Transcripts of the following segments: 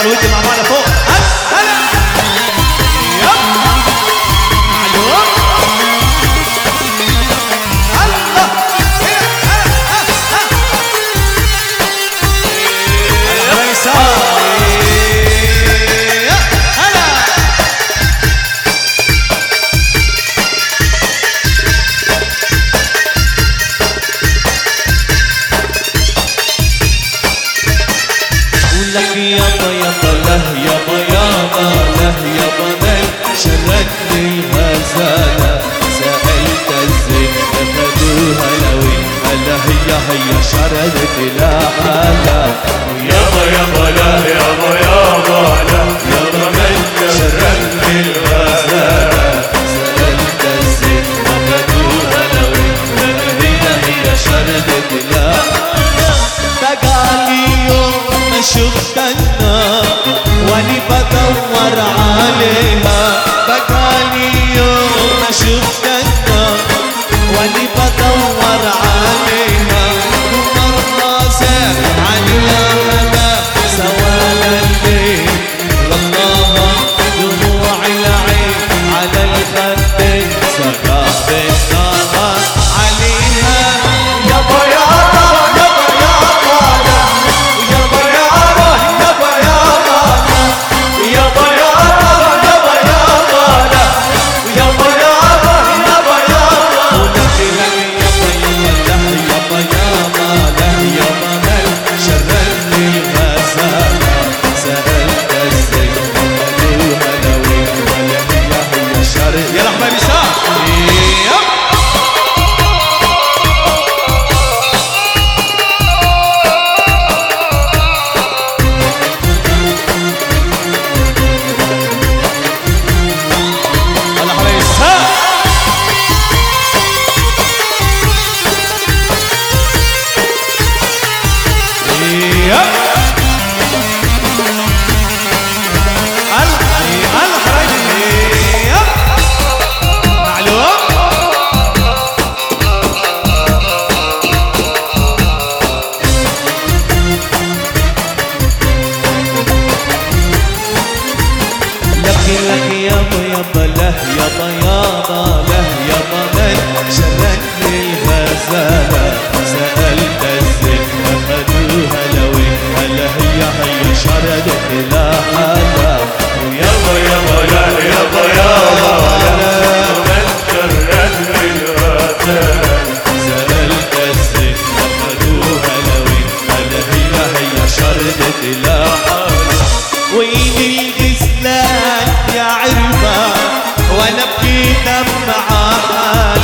barulho de mamada, pô. لك يابا يابا له يابا يابا له يابا من شردني الهزالة سألت الزين أخذوها لوين هلا هي هي شردت لا حالة لك يابا يابا له يا يابا له يا من شبكني الغزالة سألت الزفة خدوها لو هلا هي هي شردت لا حلا ويابا يابا له يابا يابا له من شردني الغزالة سألت الزفة خدوها لو هلا هي هي شردت لا حلا الإسلام عرفة وأنا ابكي دمع حالي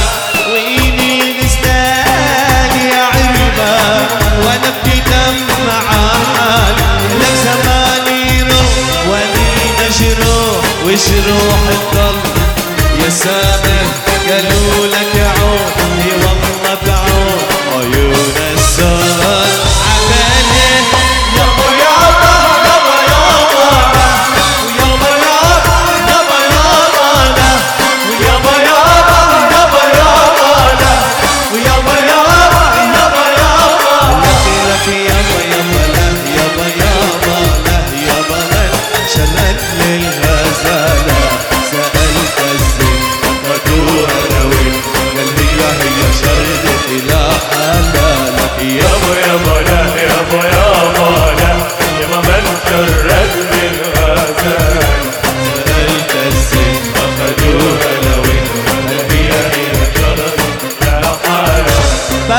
وإيدي نزلال يا عرفة وأنا ابكي دمع حالي لك زماني روح ولينا شروح وش روح الضل يا سامر قالوا لك عود.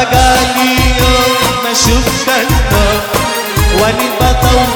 بقالي يوم ما شفتك. النار وأني بطور